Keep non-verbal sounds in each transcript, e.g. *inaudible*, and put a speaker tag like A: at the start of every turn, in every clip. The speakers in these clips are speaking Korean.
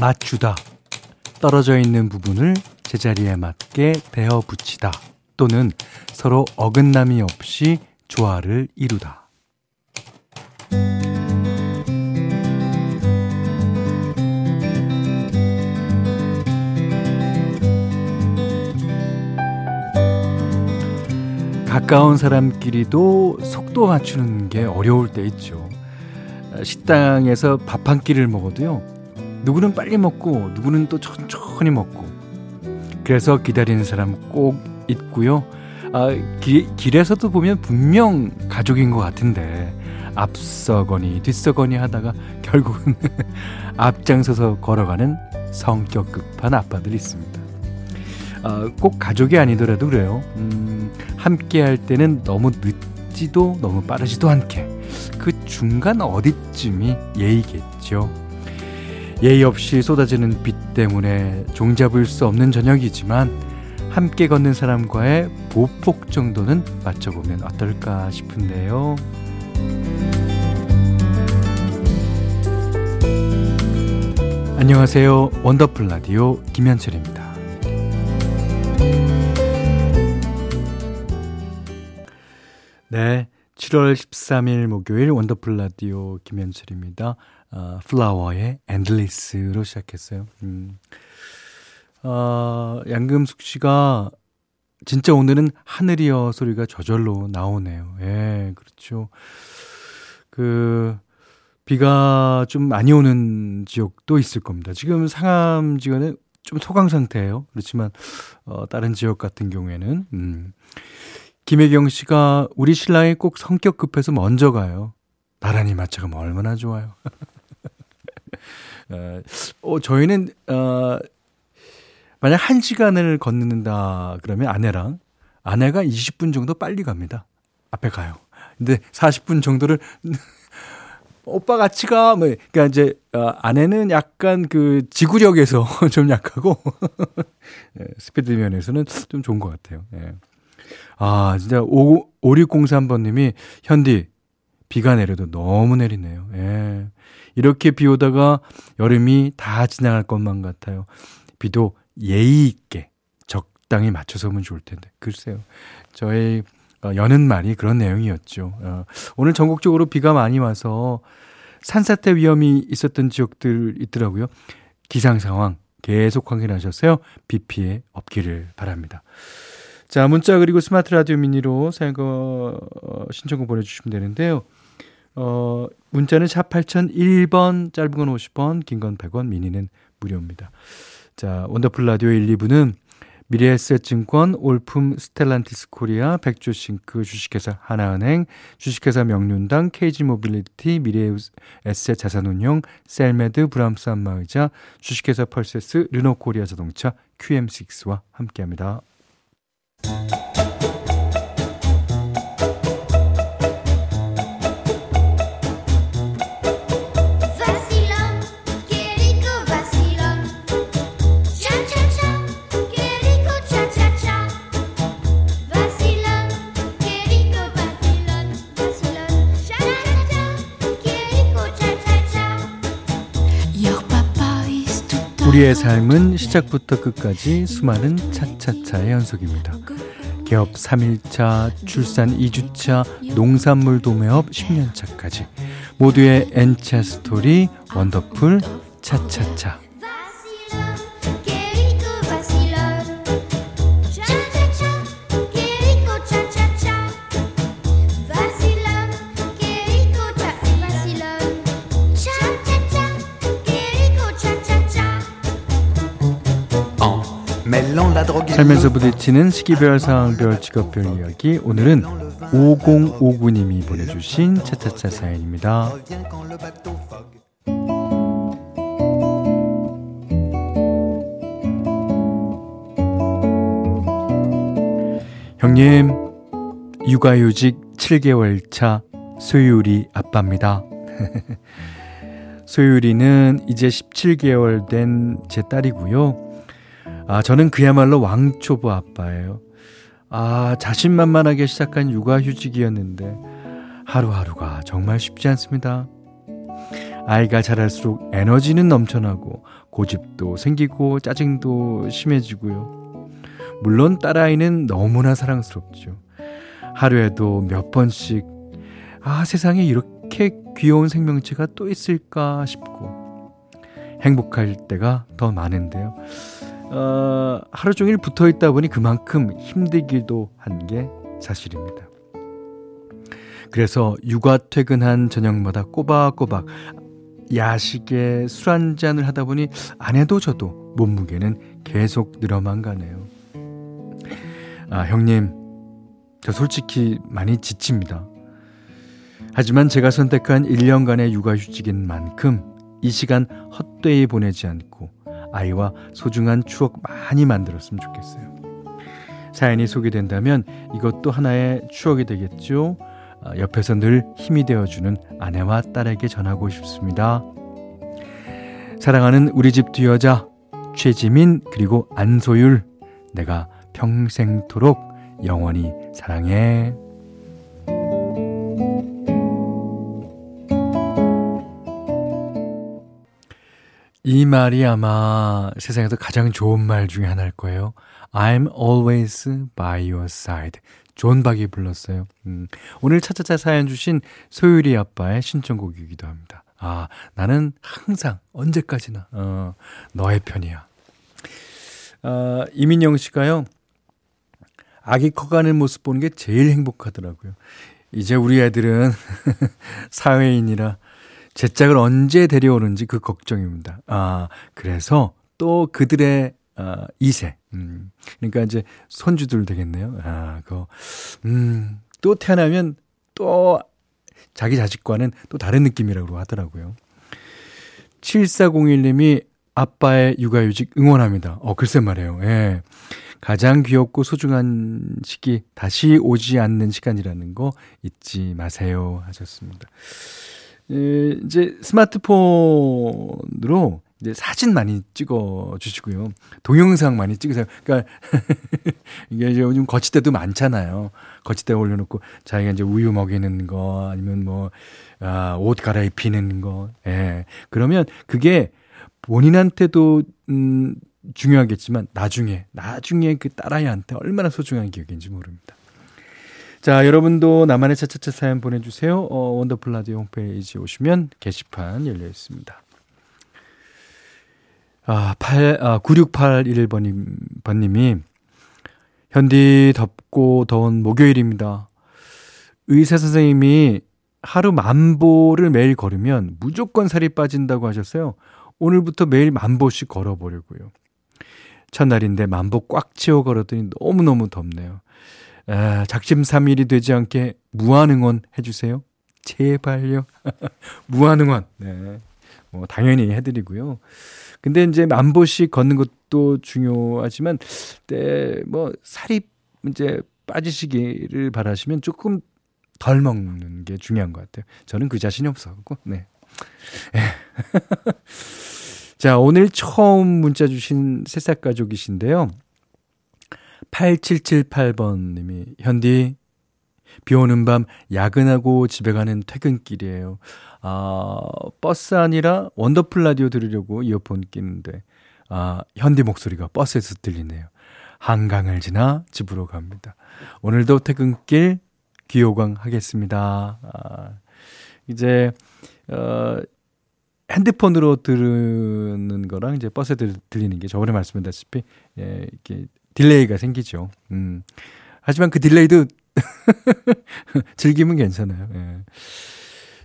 A: 맞추다. 떨어져 있는 부분을 제자리에 맞게 대어 붙이다. 또는 서로 어긋남이 없이 조화를 이루다. 가까운 사람끼리도 속도 맞추는 게 어려울 때 있죠. 식당에서 밥 한 끼를 먹어도요. 누구는 빨리 먹고 누구는 또 천천히 먹고 그래서 기다리는 사람 꼭 있고요. 아, 기, 길에서도 보면 분명 가족인 것 같은데 앞서거니 뒤서거니 하다가 결국은 *laughs* 앞장서서 걸어가는 성격 급한 아빠들이 있습니다. 아, 꼭 가족이 아니더라도 그래요. 음, 함께 할 때는 너무 늦지도 너무 빠르지도 않게 그 중간 어디쯤이 예의겠죠. 예의 없이 쏟아지는 빛 때문에 종잡을 수 없는 저녁이지만 함께 걷는 사람과의 보폭 정도는 맞춰보면 어떨까 싶은데요. 안녕하세요. 원더풀 라디오 김현철입니다. 네. 7월 13일 목요일 원더풀 라디오 김현철입니다. 어, 플라워의 Endless로 시작했어요. 음. 어, 양금숙 씨가 진짜 오늘은 하늘이여 소리가 저절로 나오네요. 예, 그렇죠. 그, 비가 좀 많이 오는 지역도 있을 겁니다. 지금 상암 지역은 좀 소강 상태예요. 그렇지만, 어, 다른 지역 같은 경우에는, 음. 김혜경 씨가 우리 신랑이 꼭 성격 급해서 먼저 가요. 나란히 맞춰가면 얼마나 좋아요. *laughs* 어, 어, 저희는, 어, 만약 한 시간을 걷는다 그러면 아내랑 아내가 20분 정도 빨리 갑니다. 앞에 가요. 근데 40분 정도를 *laughs* 오빠 같이 가. 뭐, 그니까 이제, 어, 아내는 약간 그 지구력에서 *laughs* 좀 약하고, 네, *laughs* 스피드 면에서는 좀 좋은 것 같아요. 예. 아, 진짜 5, 5603번님이 현디 비가 내려도 너무 내리네요. 예. 이렇게 비 오다가 여름이 다 지나갈 것만 같아요. 비도 예의 있게 적당히 맞춰서 오면 좋을 텐데. 글쎄요. 저의 어, 여는 말이 그런 내용이었죠. 어, 오늘 전국적으로 비가 많이 와서 산사태 위험이 있었던 지역들 있더라고요. 기상 상황 계속 확인하셔서 비 피해 없기를 바랍니다. 자, 문자 그리고 스마트 라디오 미니로 사연과 어, 신청곡 보내주시면 되는데요. 어, 문자는 샵 8001번, 짧은 건 50원, 긴 건 100원, 미니는 무료입니다. 자, 원더풀 라디오 1, 2부는 미래에셋증권, 올품 스텔란티스 코리아, 백조싱크, 주식회사 하나은행, 주식회사 명륜당, 케이지모빌리티, 미래에셋 자산운용, 셀메드, 브람스 안마의자, 주식회사 펄세스, 르노코리아 자동차, QM6와 함께합니다. 우리의 삶은 시작부터 끝까지 수많은 차차차의 연속입니다. 개업 3일차, 출산 2주차, 농산물 도매업 10년차까지 모두의 N차 스토리 원더풀 차차차 살면서 부딪히는 시기별, 상황별, 직업별 이야기. 오늘은 5059님이 보내주신 차차차 사연입니다. 형님, 육아휴직 7개월 차 소유리 아빠입니다. *laughs* 소유리는 이제 17개월 된 제 딸이고요. 아, 저는 그야말로 왕초보 아빠예요. 아, 자신만만하게 시작한 육아휴직이었는데 하루하루가 정말 쉽지 않습니다. 아이가 자랄수록 에너지는 넘쳐나고 고집도 생기고 짜증도 심해지고요. 물론 딸아이는 너무나 사랑스럽죠. 하루에도 몇 번씩 아 세상에 이렇게 귀여운 생명체가 또 있을까 싶고 행복할 때가 더 많은데요. 어, 하루 종일 붙어 있다 보니 그만큼 힘들기도 한 게 사실입니다. 그래서 육아 퇴근한 저녁마다 꼬박꼬박 야식에 술 한잔을 하다 보니 아내도 저도 몸무게는 계속 늘어만 가네요. 아, 형님, 저 솔직히 많이 지칩니다. 하지만 제가 선택한 1년간의 육아휴직인 만큼 이 시간 헛되이 보내지 않고 아이와 소중한 추억 많이 만들었으면 좋겠어요. 사연이 소개된다면 이것도 하나의 추억이 되겠죠. 아, 옆에서 늘 힘이 되어주는 아내와 딸에게 전하고 싶습니다. 사랑하는 우리 집두 여자 최지민 그리고 안소율 내가 평생토록 영원히 사랑해. 이 말이 아마 세상에서 가장 좋은 말 중에 하나일 거예요. I'm always by your side. 존 박이 불렀어요. 음, 오늘 차차차 사연 주신 소율이 아빠의 신청곡이기도 합니다. 아, 나는 항상, 언제까지나, 어, 너의 편이야. 아, 이민영 씨가요, 아기 커가는 모습 보는 게 제일 행복하더라고요. 이제 우리 애들은 *laughs* 사회인이라 제 짝을 언제 데려오는지 그 걱정입니다. 아, 그래서 또 그들의 아, 2세. 음, 그러니까 이제 손주들 되겠네요. 아, 그, 음, 또 태어나면 또 자기 자식과는 또 다른 느낌이라고 하더라고요. 7401님이 아빠의 육아휴직 응원합니다. 어, 글쎄 말이에요. 예. 가장 귀엽고 소중한 시기 다시 오지 않는 시간이라는 거 잊지 마세요 하셨습니다. 에, 이제 스마트폰으로 이제 사진 많이 찍어 주시고요. 동영상 많이 찍으세요. 그러니까 *laughs* 이게 이제 요즘 거치대도 많잖아요. 거치대 올려놓고 자기가 이제 우유 먹이는 거 아니면 뭐, 아, 옷 갈아입히는 거. 예. 그러면 그게 본인한테도, 음, 중요하겠지만 나중에, 나중에 그 딸아이한테 얼마나 소중한 기억인지 모릅니다. 자, 여러분도 나만의 차차차 사연 보내주세요. 어, 원더풀 라디오 홈페이지 오시면 게시판 열려 있습니다. 아, 8, 아, 9681번님, 번님이, 현디 덥고 더운 목요일입니다. 의사 선생님이 하루 만보를 매일 걸으면 무조건 살이 빠진다고 하셨어요. 오늘부터 매일 만보씩 걸어보려고요. 첫날인데 만보 꽉 채워 걸었더니 너무너무 덥네요. 아, 작심삼일이 되지 않게 무한응원 해주세요. 제발요. *laughs* 무한응원. 네. 뭐, 당연히 해드리고요. 근데 이제 만 보씩 걷는 것도 중요하지만, 때, 뭐, 살이 이제 빠지시기를 바라시면 조금 덜 먹는 게 중요한 것 같아요. 저는 그 자신이 없어갖고, 네. 예. *laughs* 자, 오늘 처음 문자 주신 새싹 가족이신데요. 8778번 님이, 현디, 비 오는 밤 야근하고 집에 가는 퇴근길이에요. 아, 버스 아니라 원더풀 라디오 들으려고 이어폰 끼는데, 아, 현디 목소리가 버스에서 들리네요. 한강을 지나 집으로 갑니다. 오늘도 퇴근길 귀호강 하겠습니다. 아, 이제, 어, 핸드폰으로 들으는 거랑 이제 버스에 들, 들리는 게 저번에 말씀드렸다시피 예, 이렇게 delay가 생기죠. 음. 하지만 그 delay도 *laughs* 즐기면 괜찮아요. 예.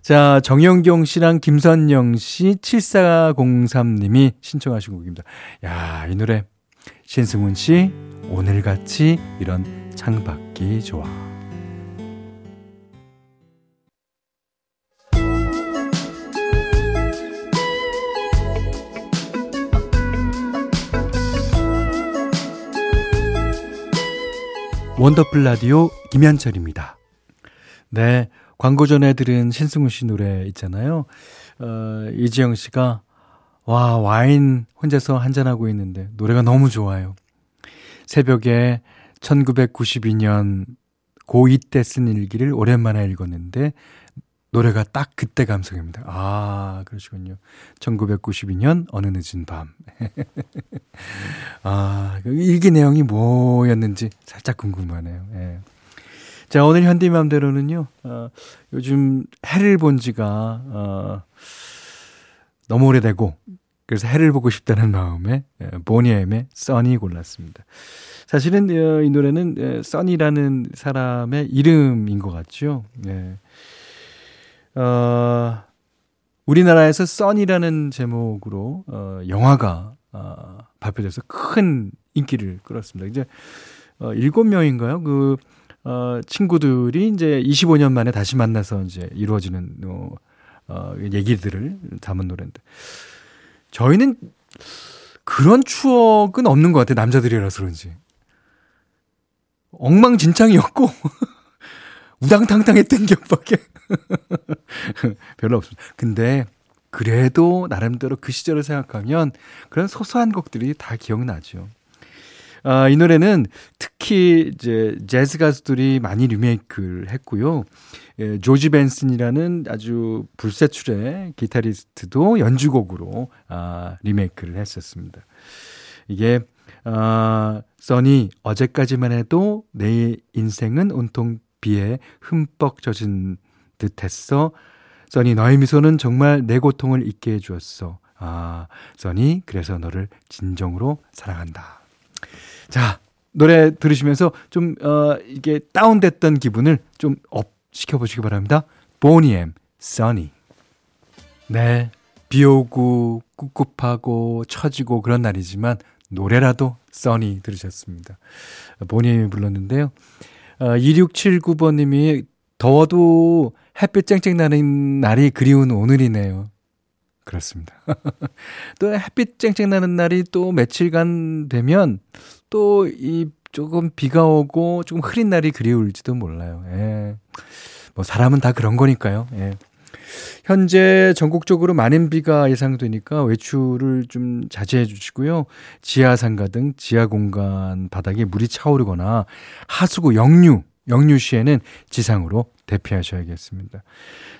A: 자, 정영경 씨랑 김선영 씨 7403님이 신청하신 곡입니다. 야, 이 노래 신승훈 씨 오늘같이 이런 창밖이 좋아. 원더풀 라디오 김현철입니다. 네, 광고 전에 들은 신승훈 씨 노래 있잖아요. 어, 이지영 씨가 와 와인 혼자서 한잔하고 있는데 노래가 너무 좋아요. 새벽에 1992년 고2 때 쓴 일기를 오랜만에 읽었는데 노래가 딱 그때 감성입니다. 아, 그러시군요. 1992년 어느 늦은 밤. *laughs* 아, 그 일기 내용이 뭐였는지 살짝 궁금하네요. 예. 자, 오늘 현디맘대로는요, 어, 요즘 해를 본 지가, 어, 너무 오래되고, 그래서 해를 보고 싶다는 마음에, 예, 보니엠의 써니 골랐습니다. 사실은, 어, 이 노래는, 예, 써니라는 사람의 이름인 것 같죠. 예. 어, 우리나라에서 써니라는 제목으로, 어, 영화가, 어, 발표돼서 큰 인기를 끌었습니다. 이제, 어, 7명인가요? 그, 어, 친구들이 이제 25년 만에 다시 만나서 이제 이루어지는 어, 어, 얘기들을 담은 노래인데 저희는 그런 추억은 없는 것 같아요. 남자들이라서 그런지. 엉망진창이었고 *laughs* 우당탕탕했던 기억밖에 *laughs* 별로 없습니다. 근데 그래도 나름대로 그 시절을 생각하면 그런 소소한 곡들이 다 기억나죠. 아, 이 노래는 특히 이제 재즈 가수들이 많이 리메이크를 했고요. 예, 조지 벤슨이라는 아주 불세출의 기타리스트도 연주곡으로 아, 리메이크를 했었습니다. 이게 아, 써니 어제까지만 해도 내 인생은 온통 비에 흠뻑 젖은 듯했어. Sunny 너의 미소는 정말 내 고통을 잊게 해주었어. 아, Sunny 그래서 너를 진정으로 사랑한다. 자, 노래 들으시면서 좀, 어, 이게 다운됐던 기분을 좀 up 시켜보시기 바랍니다. 보니엠, Sunny. 네. 비 오고, 꿉꿉하고, 처지고 그런 날이지만, 노래라도 Sunny 들으셨습니다. 보니엠이 불렀는데요. 어, 2679번님이 더워도 햇빛 쨍쨍 나는 날이 그리운 오늘이네요. 그렇습니다. *laughs* 또 햇빛 쨍쨍 나는 날이 또 며칠간 되면 또 이 조금 비가 오고 조금 흐린 날이 그리울지도 몰라요. 예. 뭐 사람은 다 그런 거니까요. 예. 현재 전국적으로 많은 비가 예상되니까 외출을 좀 자제해 주시고요. 지하 상가 등 지하 공간 바닥에 물이 차오르거나 하수구 역류 영유 시에는 지상으로 대피하셔야겠습니다.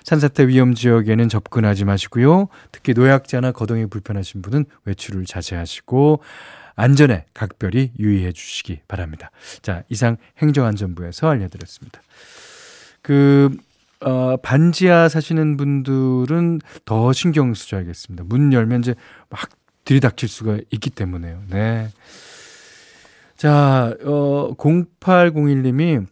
A: 산사태 위험 지역에는 접근하지 마시고요. 특히 노약자나 거동이 불편하신 분은 외출을 자제하시고 안전에 각별히 유의해 주시기 바랍니다. 자, 이상 행정안전부에서 알려드렸습니다. 그, 어, 반지하 사시는 분들은 더 신경 쓰셔야겠습니다. 문 열면 이제 막 들이닥칠 수가 있기 때문에요. 네. 자, 어, 0801님이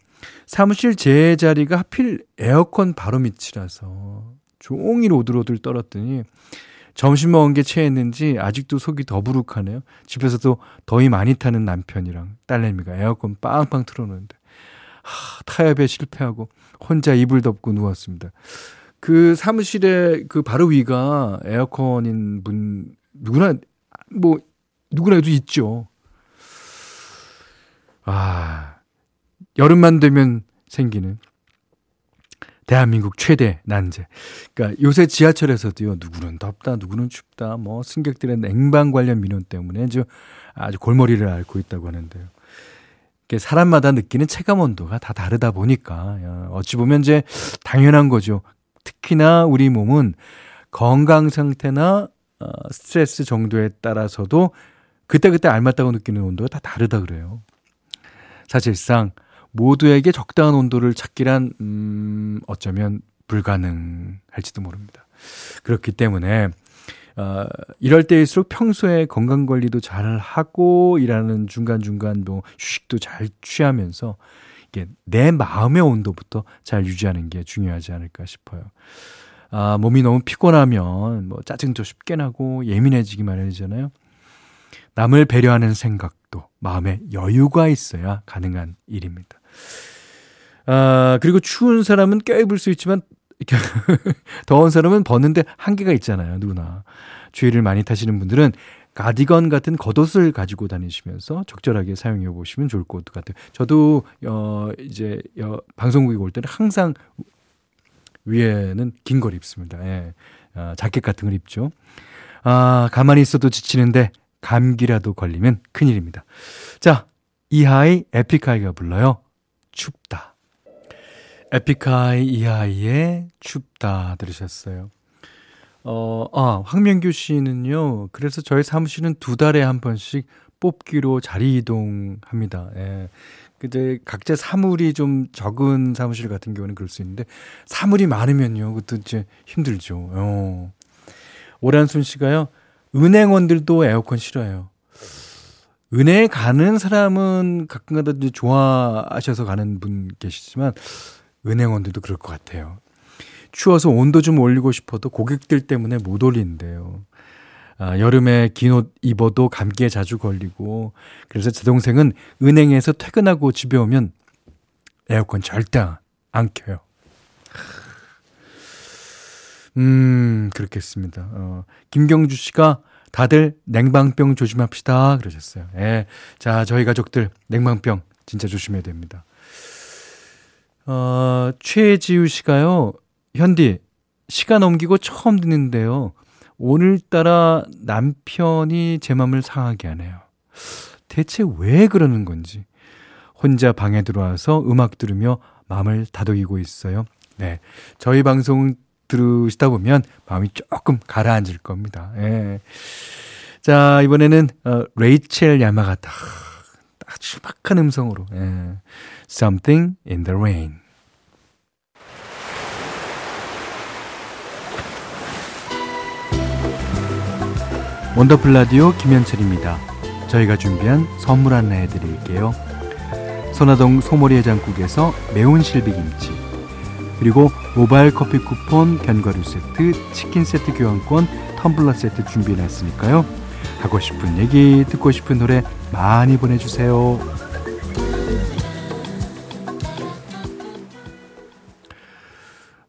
A: 사무실 제 자리가 하필 에어컨 바로 밑이라서 종일 오들오들 떨었더니 점심 먹은 게 체했는지 아직도 속이 더부룩하네요. 집에서도 더위 많이 타는 남편이랑 딸내미가 에어컨 빵빵 틀어놓는데 하, 타협에 실패하고 혼자 이불 덮고 누웠습니다. 그 사무실에 그 바로 위가 에어컨인 분 누구나 뭐 누구나도 있죠. 아 여름만 되면 생기는 대한민국 최대 난제. 그러니까 요새 지하철에서도요, 누구는 덥다, 누구는 춥다, 뭐 승객들의 냉방 관련 민원 때문에 아주, 아주 골머리를 앓고 있다고 하는데요. 사람마다 느끼는 체감 온도가 다 다르다 보니까, 어찌 보면 이제 당연한 거죠. 특히나 우리 몸은 건강 상태나 어, 스트레스 정도에 따라서도 그때그때 알맞다고 느끼는 온도가 다 다르다 그래요. 사실상 모두에게 적당한 온도를 찾기란 음, 어쩌면 불가능할지도 모릅니다. 그렇기 때문에 어, 이럴 때일수록 평소에 건강 관리도 잘 하고 일하는 중간중간 뭐 휴식도 잘 취하면서 이게 내 마음의 온도부터 잘 유지하는 게 중요하지 않을까 싶어요. 아, 몸이 너무 피곤하면 뭐 짜증도 쉽게 나고 예민해지기 마련이잖아요. 남을 배려하는 생각도 마음에 여유가 있어야 가능한 일입니다. 아, 그리고 추운 사람은 껴입을 수 있지만, *laughs* 더운 사람은 벗는데 한계가 있잖아요, 누구나. 추위를 많이 타시는 분들은 가디건 같은 겉옷을 가지고 다니시면서 적절하게 사용해 보시면 좋을 것 같아요. 저도, 어, 이제, 어, 방송국에 올 때는 항상 위에는 긴 걸 입습니다. 예. 어, 자켓 같은 걸 입죠. 아, 가만히 있어도 지치는데 감기라도 걸리면 큰일입니다. 자, 이하이 에픽하이가 불러요. 춥다. 에픽하이 이하이의 춥다 들으셨어요. 어, 아, 황명규 씨는요, 그래서 저희 사무실은 두 달에 한 번씩 뽑기로 자리 이동합니다. 예. 이제 각자 사물이 좀 적은 사무실 같은 경우는 그럴 수 있는데 사물이 많으면요, 그것도 이제 힘들죠. 어. 오란순 씨가요, 은행원들도 에어컨 싫어해요. 은행에 가는 사람은 가끔가다 좋아하셔서 가는 분 계시지만 은행원들도 그럴 것 같아요. 추워서 온도 좀 올리고 싶어도 고객들 때문에 못 올린대요. 아, 여름에 긴 옷 입어도 감기에 자주 걸리고 그래서 제 동생은 은행에서 퇴근하고 집에 오면 에어컨 절대 안 켜요. 음, 그렇겠습니다. 어, 김경주 씨가 다들 냉방병 조심합시다. 그러셨어요. 예. 자, 저희 가족들 냉방병 진짜 조심해야 됩니다. 어, 최지우 씨가요, 현디, 시간 옮기고 처음 듣는데요. 오늘따라 남편이 제 맘을 상하게 하네요. 대체 왜 그러는 건지. 혼자 방에 들어와서 음악 들으며 마음을 다독이고 있어요. 네. 저희 방송 들으시다 보면 마음이 조금 가라앉을 겁니다. 예. 자, 이번에는, 어, 레이첼 야마가타. 아주 막한 음성으로. 예. Something in the rain. 원더풀 라디오 김현철입니다. 저희가 준비한 선물 하나 해드릴게요. 선화동 소머리 해장국에서 매운 실비김치 그리고 모바일 커피 쿠폰, 견과류 세트, 치킨 세트 교환권, 텀블러 세트 준비해놨으니까요. 하고 싶은 얘기, 듣고 싶은 노래 많이 보내주세요.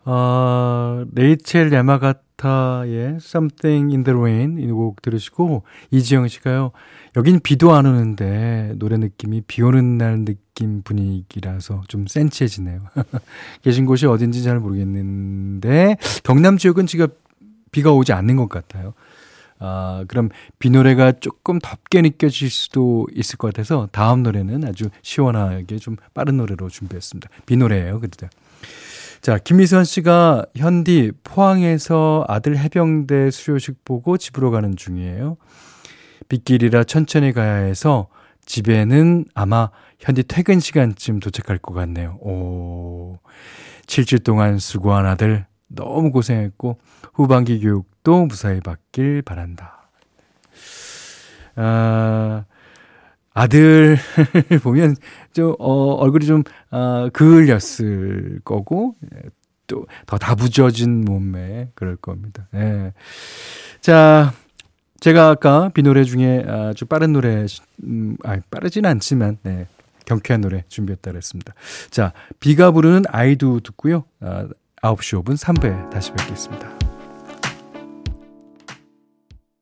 A: 어, 레이첼 야마가타의 Something in the Rain 이 곡 들으시고 이지영 씨가요. 여긴 비도 안 오는데 노래 느낌이 비 오는 날 느낌 분위기라서 좀 센치해지네요. *laughs* 계신 곳이 어딘지 잘 모르겠는데 경남 지역은 지금 비가 오지 않는 것 같아요. 아, 그럼 비 노래가 조금 덥게 느껴질 수도 있을 것 같아서 다음 노래는 아주 시원하게 좀 빠른 노래로 준비했습니다. 비 노래예요, 그때. 자, 김미선 씨가 현디 포항에서 아들 해병대 수료식 보고 집으로 가는 중이에요. 빗길이라 천천히 가야 해서 집에는 아마 현디 퇴근 시간쯤 도착할 것 같네요. 오. 7주 동안 수고한 아들 너무 고생했고 후반기 교육 도 무사히 받길 바란다. 아, 아들 *laughs* 보면 좀 어, 얼굴이 좀 어, 그을렸을 거고 예, 또더 다부져진 몸매 그럴 겁니다. 예. 자, 제가 아까 비 노래 중에 아주 빠른 노래, 음, 아, 빠르진 않지만, 네, 경쾌한 노래 준비했다 그랬습니다. 자, 비가 부르는 아이도 듣고요. 아, 9시 5분 3부에 다시 뵙겠습니다.